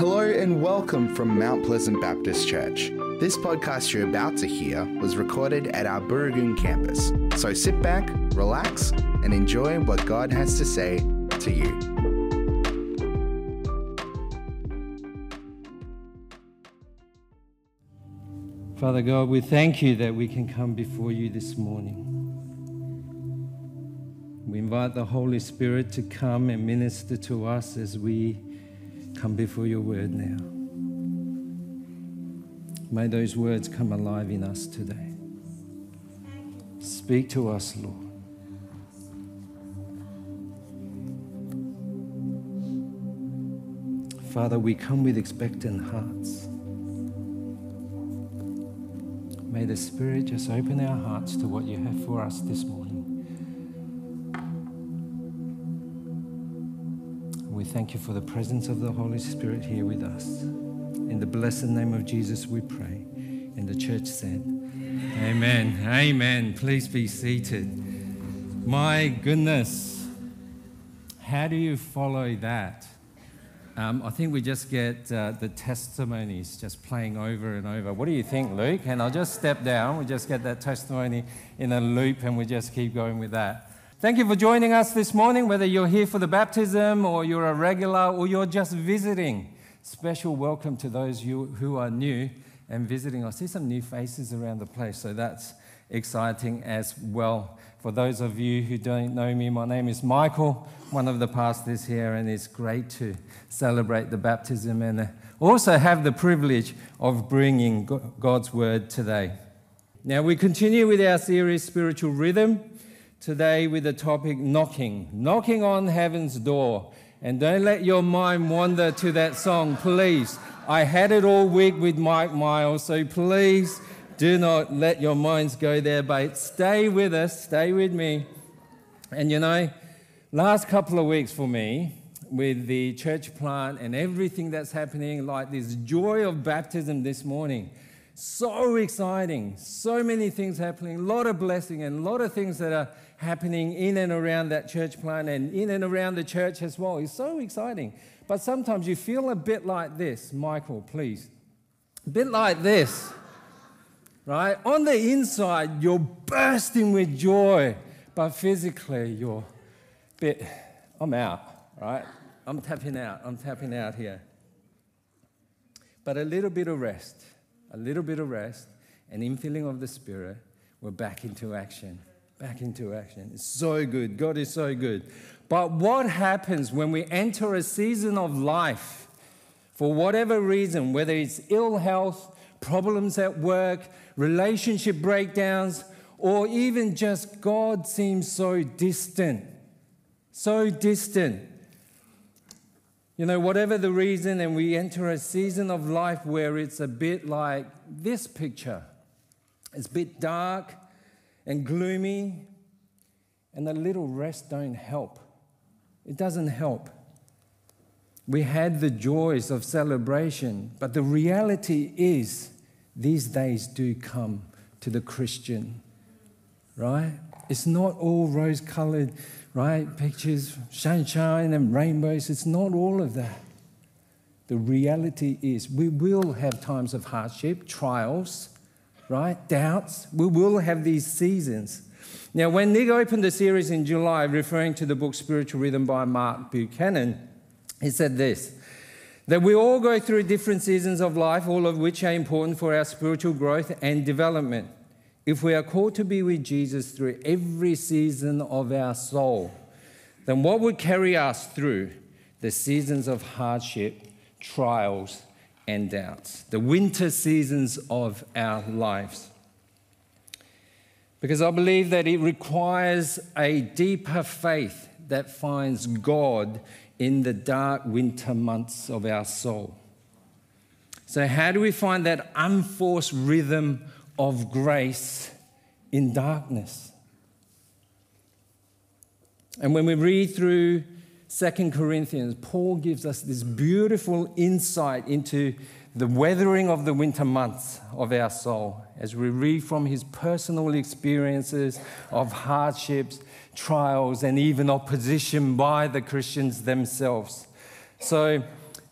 Hello and welcome from Mount Pleasant Baptist Church. This podcast you're about to hear was recorded at our Burragoon campus. So sit back, relax, and enjoy what God has to say to you. Father God, we thank you that we can come before you this morning. We invite the Holy Spirit to come and minister to us as we come before your word now. May those words come alive in us today. Speak to us, Lord. Father, we come with expectant hearts. May the Spirit just open our hearts to what you have for us this morning. Thank you for the presence of the Holy Spirit here with us. In the blessed name of Jesus, we pray. And the church said, Amen. Amen. Please be seated. My goodness. How do you follow that? Um, I think we just get uh, the testimonies just playing over and over. What do you think, Luke? And I'll just step down. We just get that testimony in a loop and we just keep going with that. Thank you for joining us this morning, whether you're here for the baptism or you're a regular or you're just visiting. Special welcome to those who are new and visiting. I see some new faces around the place, so that's exciting as well. For those of you who don't know me, my name is Michael, one of the pastors here, and it's great to celebrate the baptism and also have the privilege of bringing God's word today. Now, we continue with our series, Spiritual Rhythm, today with the topic knocking, knocking on heaven's door. And don't let your mind wander to that song, please. I had it all week with Mike Miles, so please do not let your minds go there, but stay with us, stay with me. And you know, last couple of weeks for me, with the church plant and everything that's happening, like this joy of baptism this morning. So exciting, so many things happening, a lot of blessing and a lot of things that are happening in and around that church plant and in and around the church as well. It's so exciting. But sometimes you feel a bit like this, Michael, please. A bit like this, right? On the inside, you're bursting with joy, but physically, you're a bit, I'm out, right? I'm tapping out, I'm tapping out here. But a little bit of rest, a little bit of rest, and infilling of the Spirit, we're back into action back into action. It's so good. God is so good. But what happens when we enter a season of life for whatever reason, whether it's ill health, problems at work, relationship breakdowns, or even just God seems so distant? So distant. You know, whatever the reason, and we enter a season of life where it's a bit like this picture. It's a bit dark, and gloomy, and a little rest don't help. It doesn't help. We had the joys of celebration, but the reality is these days do come to the Christian, right? It's not all rose colored, right? Pictures, sunshine and rainbows. It's not all of that. The reality is we will have times of hardship, trials, right? Doubts. We will have these seasons. Now, when Nick opened the series in July, referring to the book Spiritual Rhythm by Mark Buchanan, he said this that we all go through different seasons of life, all of which are important for our spiritual growth and development. If we are called to be with Jesus through every season of our soul, then what would carry us through the seasons of hardship, trials, and doubts, the winter seasons of our lives. Because I believe that it requires a deeper faith that finds God in the dark winter months of our soul. So, how do we find that unforced rhythm of grace in darkness? And when we read through Second Corinthians, Paul gives us this beautiful insight into the weathering of the winter months of our soul as we read from his personal experiences of hardships, trials, and even opposition by the Christians themselves. So,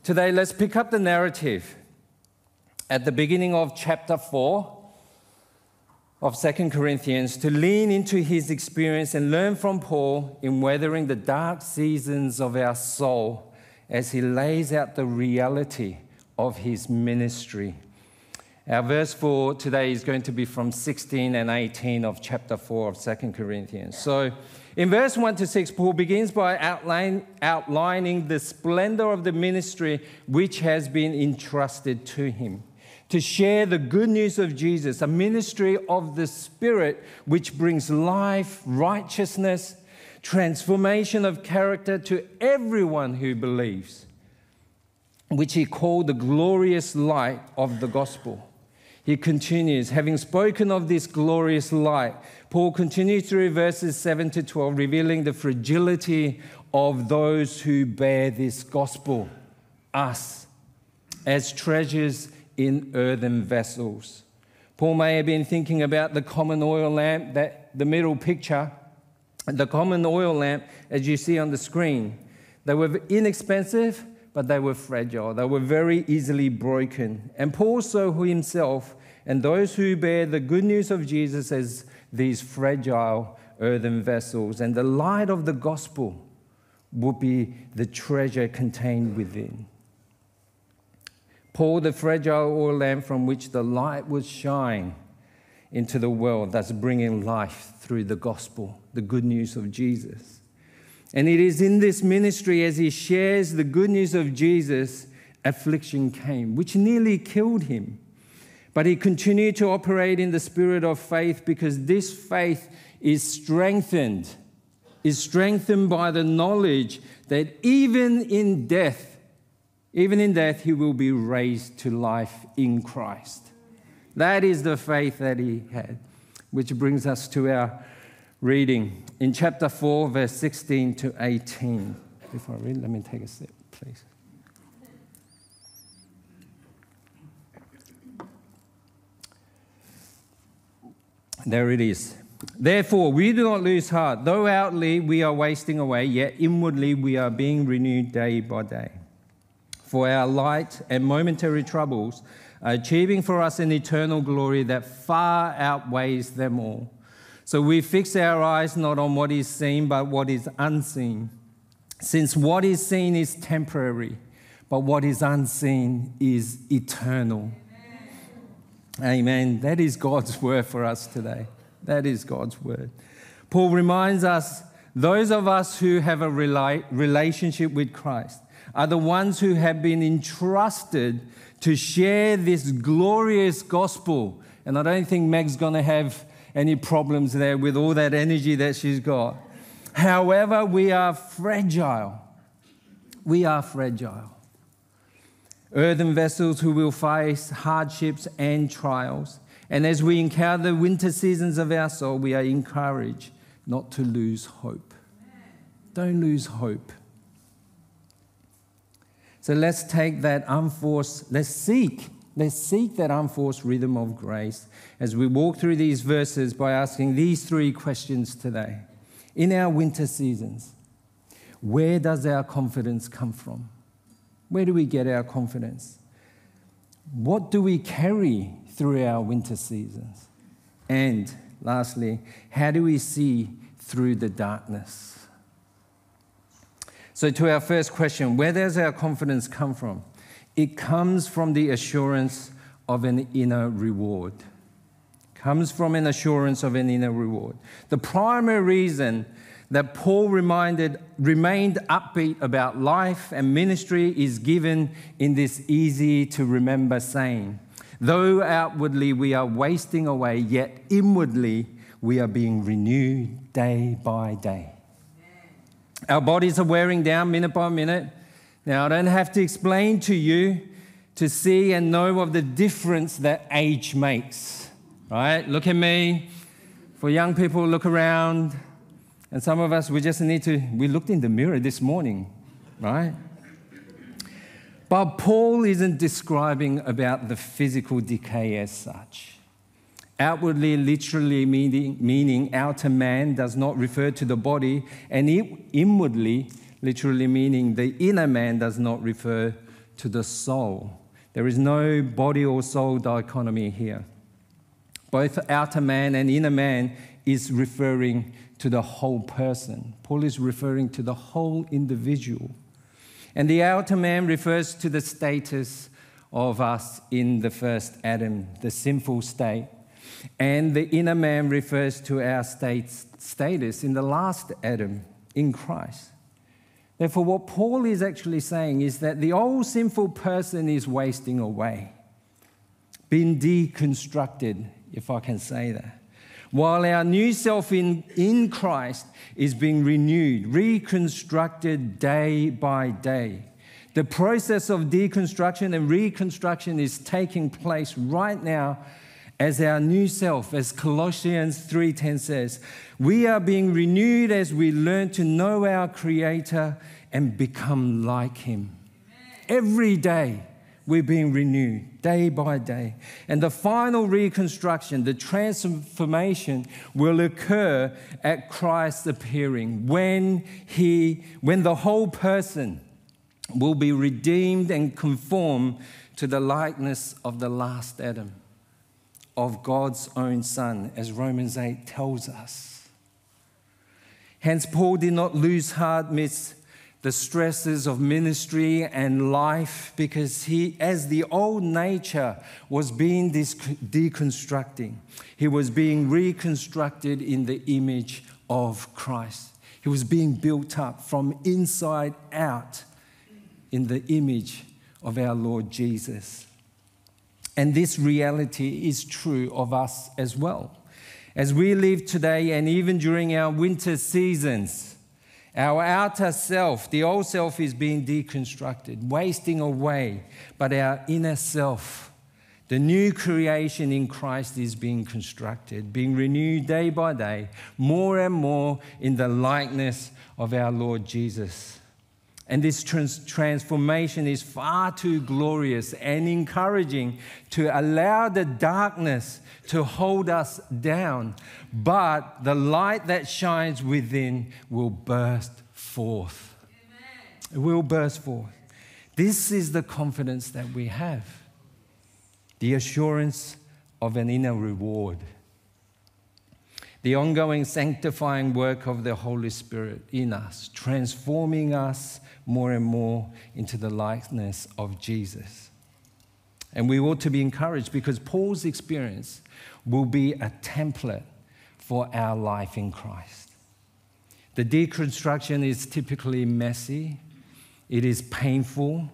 Today, let's pick up the narrative at the beginning of chapter 4 of Second Corinthians to lean into his experience and learn from Paul in weathering the dark seasons of our soul as he lays out the reality of his ministry. Our verse for today is going to be from 16 and 18 of chapter 4 of Second Corinthians. So, in verse 1 to 6, Paul begins by outline, outlining the splendor of the ministry which has been entrusted to him to share the good news of Jesus, a ministry of the Spirit which brings life, righteousness, transformation of character to everyone who believes, which he called the glorious light of the gospel. He continues, having spoken of this glorious light, Paul continues through verses 7 to 12, revealing the fragility of those who bear this gospel, us, as treasures in earthen vessels. Paul may have been thinking about the common oil lamp, that the middle picture, the common oil lamp, as you see on the screen. They were inexpensive, but they were fragile. They were very easily broken. And Paul saw himself and those who bear the good news of Jesus as these fragile earthen vessels. And the light of the gospel would be the treasure contained within. Paul, the fragile oil lamp from which the light would shine into the world, that's bringing life through the gospel, the good news of Jesus. And it is in this ministry, as he shares the good news of Jesus, affliction came, which nearly killed him. But he continued to operate in the spirit of faith because this faith is strengthened, is strengthened by the knowledge that even in death, even in death, he will be raised to life in Christ. That is the faith that he had, which brings us to our reading in chapter 4, verse 16 to 18. Before I read, let me take a step, please. There it is. Therefore, we do not lose heart. Though outwardly we are wasting away, yet inwardly we are being renewed day by day for our light and momentary troubles, achieving for us an eternal glory that far outweighs them all. So we fix our eyes not on what is seen, but what is unseen. Since what is seen is temporary, but what is unseen is eternal. Amen. Amen. That is God's word for us today. That is God's word. Paul reminds us, those of us who have a relationship with Christ, are the ones who have been entrusted to share this glorious gospel. And I don't think Meg's going to have any problems there with all that energy that she's got. However, we are fragile. We are fragile. Earthen vessels who will face hardships and trials. And as we encounter the winter seasons of our soul, we are encouraged not to lose hope. Don't lose hope. So let's take that unforced, let's seek, let's seek that unforced rhythm of grace as we walk through these verses by asking these three questions today. In our winter seasons, where does our confidence come from? Where do we get our confidence? What do we carry through our winter seasons? And lastly, how do we see through the darkness? So, to our first question, where does our confidence come from? It comes from the assurance of an inner reward. Comes from an assurance of an inner reward. The primary reason that Paul reminded, remained upbeat about life and ministry is given in this easy to remember saying Though outwardly we are wasting away, yet inwardly we are being renewed day by day. Our bodies are wearing down minute by minute. Now, I don't have to explain to you to see and know of the difference that age makes, right? Look at me. For young people, look around. And some of us, we just need to, we looked in the mirror this morning, right? But Paul isn't describing about the physical decay as such. Outwardly, literally meaning, meaning outer man, does not refer to the body, and inwardly, literally meaning the inner man, does not refer to the soul. There is no body or soul dichotomy here. Both outer man and inner man is referring to the whole person. Paul is referring to the whole individual. And the outer man refers to the status of us in the first Adam, the sinful state. And the inner man refers to our state, status in the last Adam, in Christ. Therefore, what Paul is actually saying is that the old sinful person is wasting away, being deconstructed, if I can say that. While our new self in, in Christ is being renewed, reconstructed day by day. The process of deconstruction and reconstruction is taking place right now as our new self as Colossians 3:10 says we are being renewed as we learn to know our creator and become like him. Every day we're being renewed day by day. And the final reconstruction the transformation will occur at Christ's appearing when he when the whole person will be redeemed and conformed to the likeness of the last Adam of God's own Son, as Romans 8 tells us. Hence, Paul did not lose heart amidst the stresses of ministry and life because he, as the old nature was being deconstructing, he was being reconstructed in the image of Christ. He was being built up from inside out in the image of our Lord Jesus. And this reality is true of us as well. As we live today and even during our winter seasons, our outer self, the old self, is being deconstructed, wasting away, but our inner self, the new creation in Christ, is being constructed, being renewed day by day, more and more in the likeness of our Lord Jesus. And this trans- transformation is far too glorious and encouraging to allow the darkness to hold us down. But the light that shines within will burst forth. Amen. It will burst forth. This is the confidence that we have the assurance of an inner reward the ongoing sanctifying work of the Holy Spirit in us, transforming us more and more into the likeness of Jesus. And we ought to be encouraged because Paul's experience will be a template for our life in Christ. The deconstruction is typically messy, it is painful,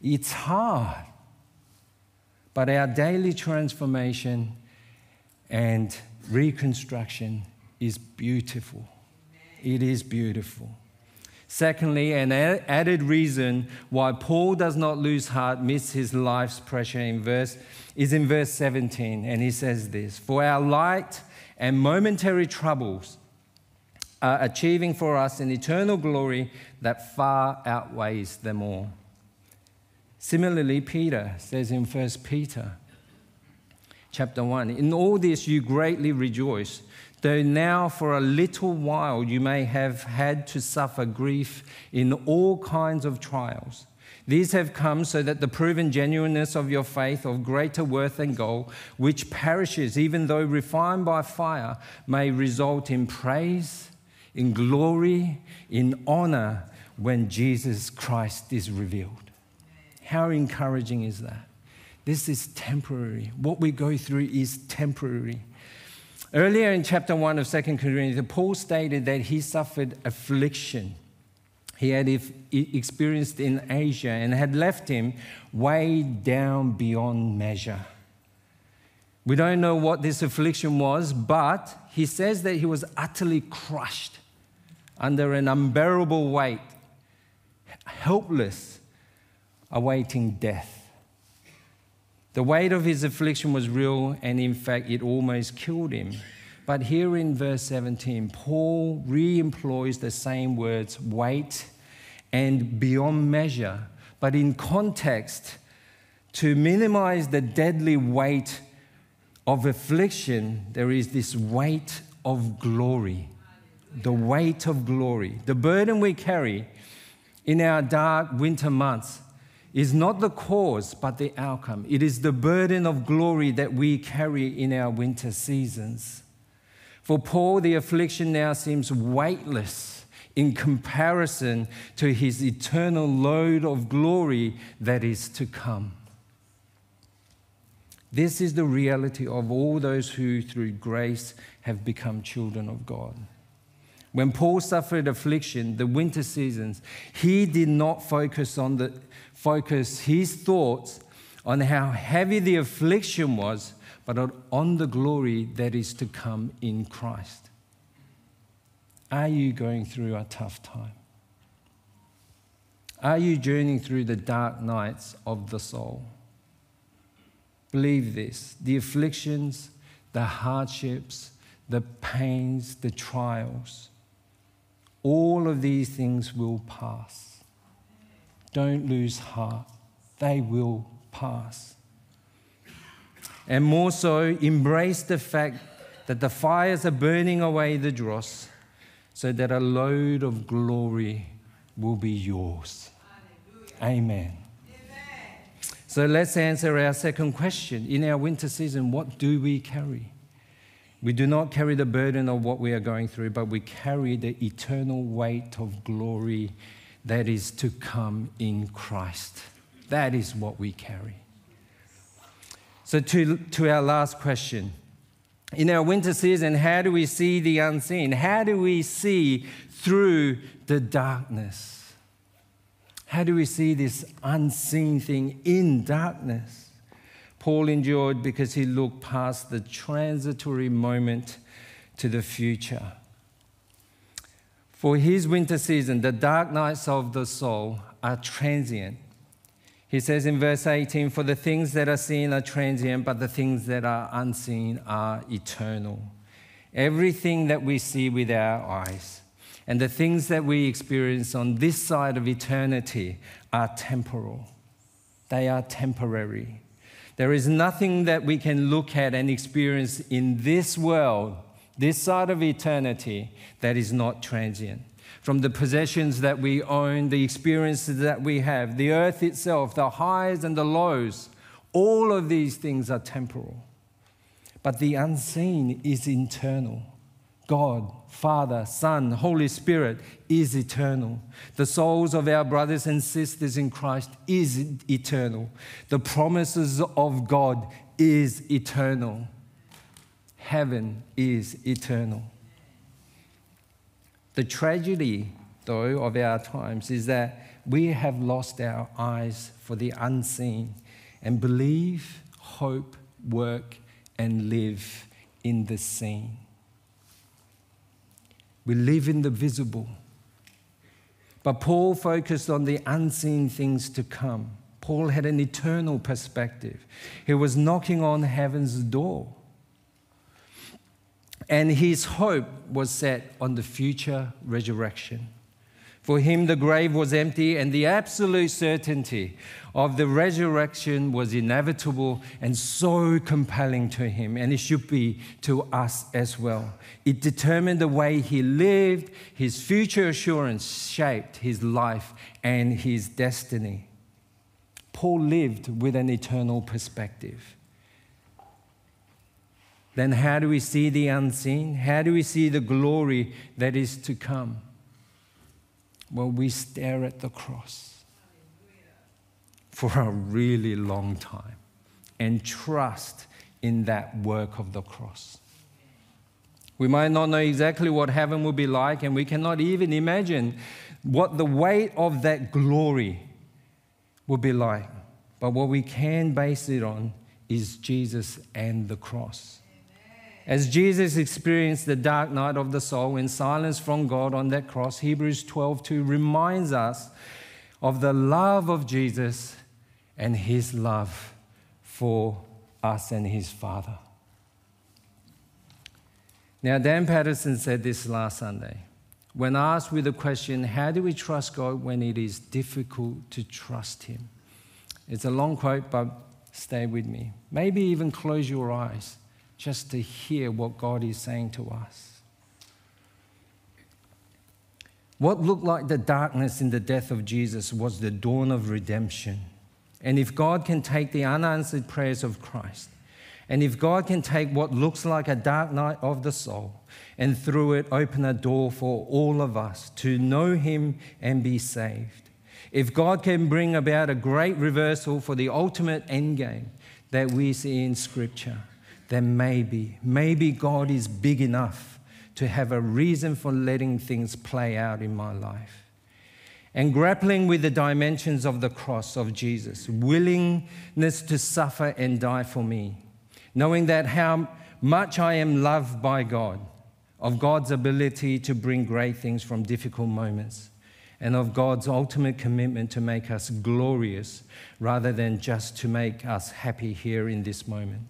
it's hard. But our daily transformation and reconstruction is beautiful. It is beautiful. Secondly, an added reason why Paul does not lose heart amidst his life's pressure in verse, is in verse 17. And he says this For our light and momentary troubles are achieving for us an eternal glory that far outweighs them all. Similarly, Peter says in 1 Peter chapter 1 In all this you greatly rejoice, though now for a little while you may have had to suffer grief in all kinds of trials. These have come so that the proven genuineness of your faith, of greater worth than gold, which perishes even though refined by fire, may result in praise, in glory, in honor when Jesus Christ is revealed. How encouraging is that? This is temporary. What we go through is temporary. Earlier in chapter 1 of 2 Corinthians, Paul stated that he suffered affliction he had experienced in Asia and had left him weighed down beyond measure. We don't know what this affliction was, but he says that he was utterly crushed under an unbearable weight, helpless, awaiting death. The weight of his affliction was real, and in fact, it almost killed him. But here in verse 17, Paul re employs the same words weight and beyond measure, but in context to minimize the deadly weight of affliction, there is this weight of glory. The weight of glory. The burden we carry in our dark winter months is not the cause, but the outcome. It is the burden of glory that we carry in our winter seasons. For Paul, the affliction now seems weightless in comparison to his eternal load of glory that is to come. This is the reality of all those who, through grace, have become children of God. When Paul suffered affliction, the winter seasons, he did not focus on the focus his thoughts on how heavy the affliction was, but on the glory that is to come in Christ. Are you going through a tough time? Are you journeying through the dark nights of the soul? Believe this the afflictions, the hardships, the pains, the trials, all of these things will pass. Don't lose heart. They will pass. And more so, embrace the fact that the fires are burning away the dross so that a load of glory will be yours. Amen. Amen. So let's answer our second question. In our winter season, what do we carry? We do not carry the burden of what we are going through, but we carry the eternal weight of glory that is to come in Christ. That is what we carry. So, to, to our last question. In our winter season, how do we see the unseen? How do we see through the darkness? How do we see this unseen thing in darkness? Paul endured because he looked past the transitory moment to the future. For his winter season, the dark nights of the soul are transient. He says in verse 18, For the things that are seen are transient, but the things that are unseen are eternal. Everything that we see with our eyes and the things that we experience on this side of eternity are temporal, they are temporary. There is nothing that we can look at and experience in this world this side of eternity that is not transient. From the possessions that we own, the experiences that we have, the earth itself, the highs and the lows, all of these things are temporal. But the unseen is internal. God, Father, Son, Holy Spirit is eternal. The souls of our brothers and sisters in Christ is eternal. The promises of God is eternal heaven is eternal. The tragedy, though, of our times is that we have lost our eyes for the unseen and believe, hope, work, and live in the seen. We live in the visible. But Paul focused on the unseen things to come. Paul had an eternal perspective. He was knocking on heaven's door. And his hope was set on the future resurrection. For him, the grave was empty, and the absolute certainty of the resurrection was inevitable and so compelling to him, and it should be to us as well. It determined the way he lived, his future assurance shaped his life and his destiny. Paul lived with an eternal perspective then how do we see the unseen? How do we see the glory that is to come? Well, we stare at the cross for a really long time and trust in that work of the cross. We might not know exactly what heaven will be like, and we cannot even imagine what the weight of that glory will be like. But what we can base it on is Jesus and the cross. As Jesus experienced the dark night of the soul in silence from God on that cross, Hebrews 12:2 reminds us of the love of Jesus and his love for us and his Father. Now, Dan Patterson said this last Sunday. When asked with the question, How do we trust God when it is difficult to trust Him? It's a long quote, but stay with me. Maybe even close your eyes just to hear what God is saying to us. What looked like the darkness in the death of Jesus was the dawn of redemption And if God can take the unanswered prayers of Christ, and if God can take what looks like a dark night of the soul and through it open a door for all of us to know Him and be saved, if God can bring about a great reversal for the ultimate end game that we see in Scripture, then maybe, maybe God is big enough to have a reason for letting things play out in my life and grappling with the dimensions of the cross of Jesus, willingness to suffer and die for me, knowing that how much I am loved by God, of God's ability to bring great things from difficult moments, and of God's ultimate commitment to make us glorious rather than just to make us happy here in this moment.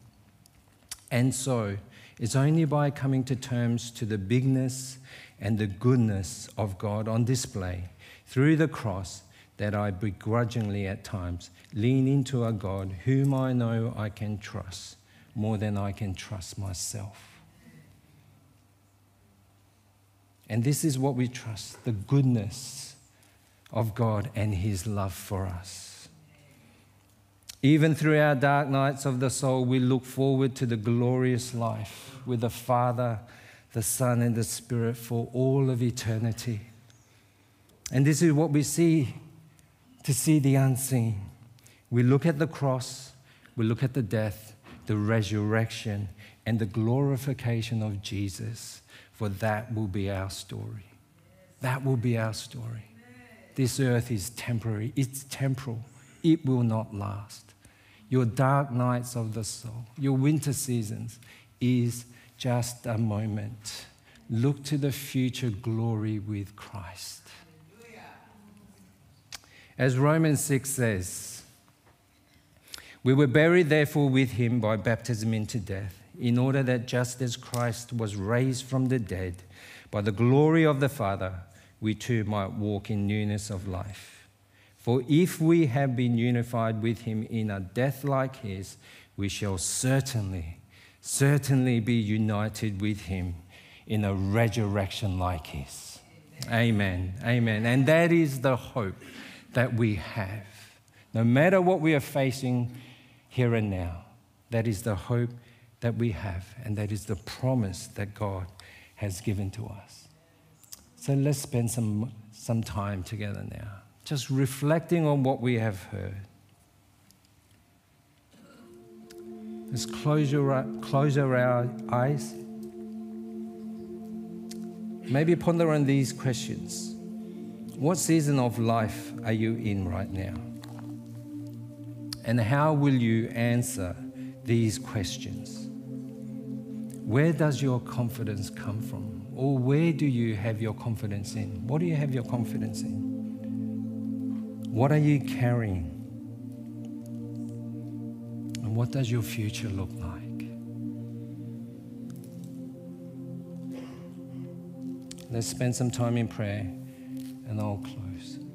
And so, it's only by coming to terms to the bigness and the goodness of God on display through the cross that I begrudgingly at times lean into a God whom I know I can trust more than I can trust myself. And this is what we trust the goodness of God and His love for us. Even through our dark nights of the soul, we look forward to the glorious life with the Father, the Son, and the Spirit for all of eternity. And this is what we see to see the unseen. We look at the cross, we look at the death, the resurrection, and the glorification of Jesus, for that will be our story. That will be our story. This earth is temporary, it's temporal, it will not last. Your dark nights of the soul, your winter seasons, is just a moment. Look to the future glory with Christ. As Romans 6 says, we were buried, therefore, with him by baptism into death, in order that just as Christ was raised from the dead by the glory of the Father, we too might walk in newness of life. For if we have been unified with him in a death like his, we shall certainly, certainly be united with him in a resurrection like his. Amen. Amen. And that is the hope that we have. No matter what we are facing here and now, that is the hope that we have, and that is the promise that God has given to us. So let's spend some, some time together now, just reflecting on what we have heard. Let's close, your, close our eyes. Maybe ponder on these questions. What season of life are you in right now? And how will you answer these questions? Where does your confidence come from? Or where do you have your confidence in? What do you have your confidence in? What are you carrying? And what does your future look like? Let's spend some time in prayer and I'll close.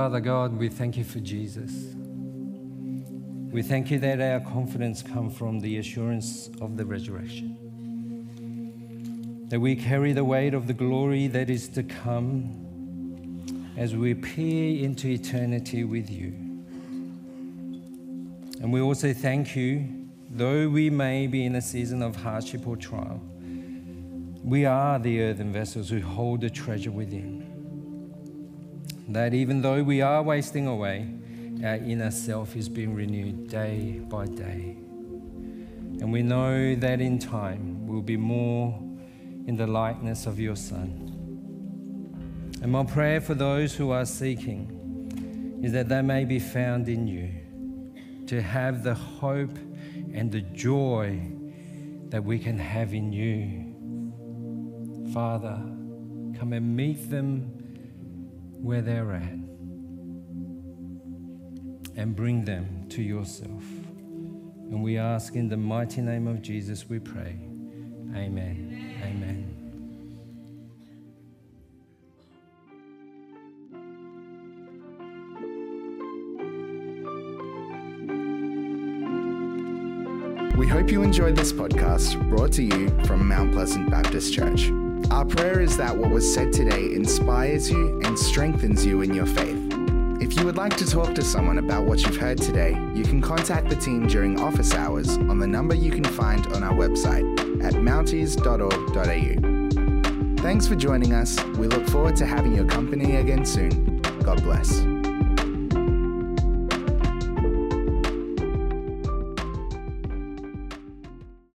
Father God, we thank you for Jesus. We thank you that our confidence comes from the assurance of the resurrection. That we carry the weight of the glory that is to come as we peer into eternity with you. And we also thank you, though we may be in a season of hardship or trial, we are the earthen vessels who hold the treasure within that even though we are wasting away, our inner self is being renewed day by day. And we know that in time we'll be more in the likeness of your Son. And my prayer for those who are seeking is that they may be found in you to have the hope and the joy that we can have in you. Father, come and meet them where they're at and bring them to yourself. And we ask in the mighty name of Jesus, we pray. Amen. Amen. We hope you enjoyed this podcast brought to you from Mount Pleasant Baptist Church. Our prayer is that what was said today inspires you and strengthens you in your faith. If you would like to talk to someone about what you've heard today, you can contact the team during office hours on the number you can find on our website at mounties.org.au. Thanks for joining us. We look forward to having your company again soon. God bless.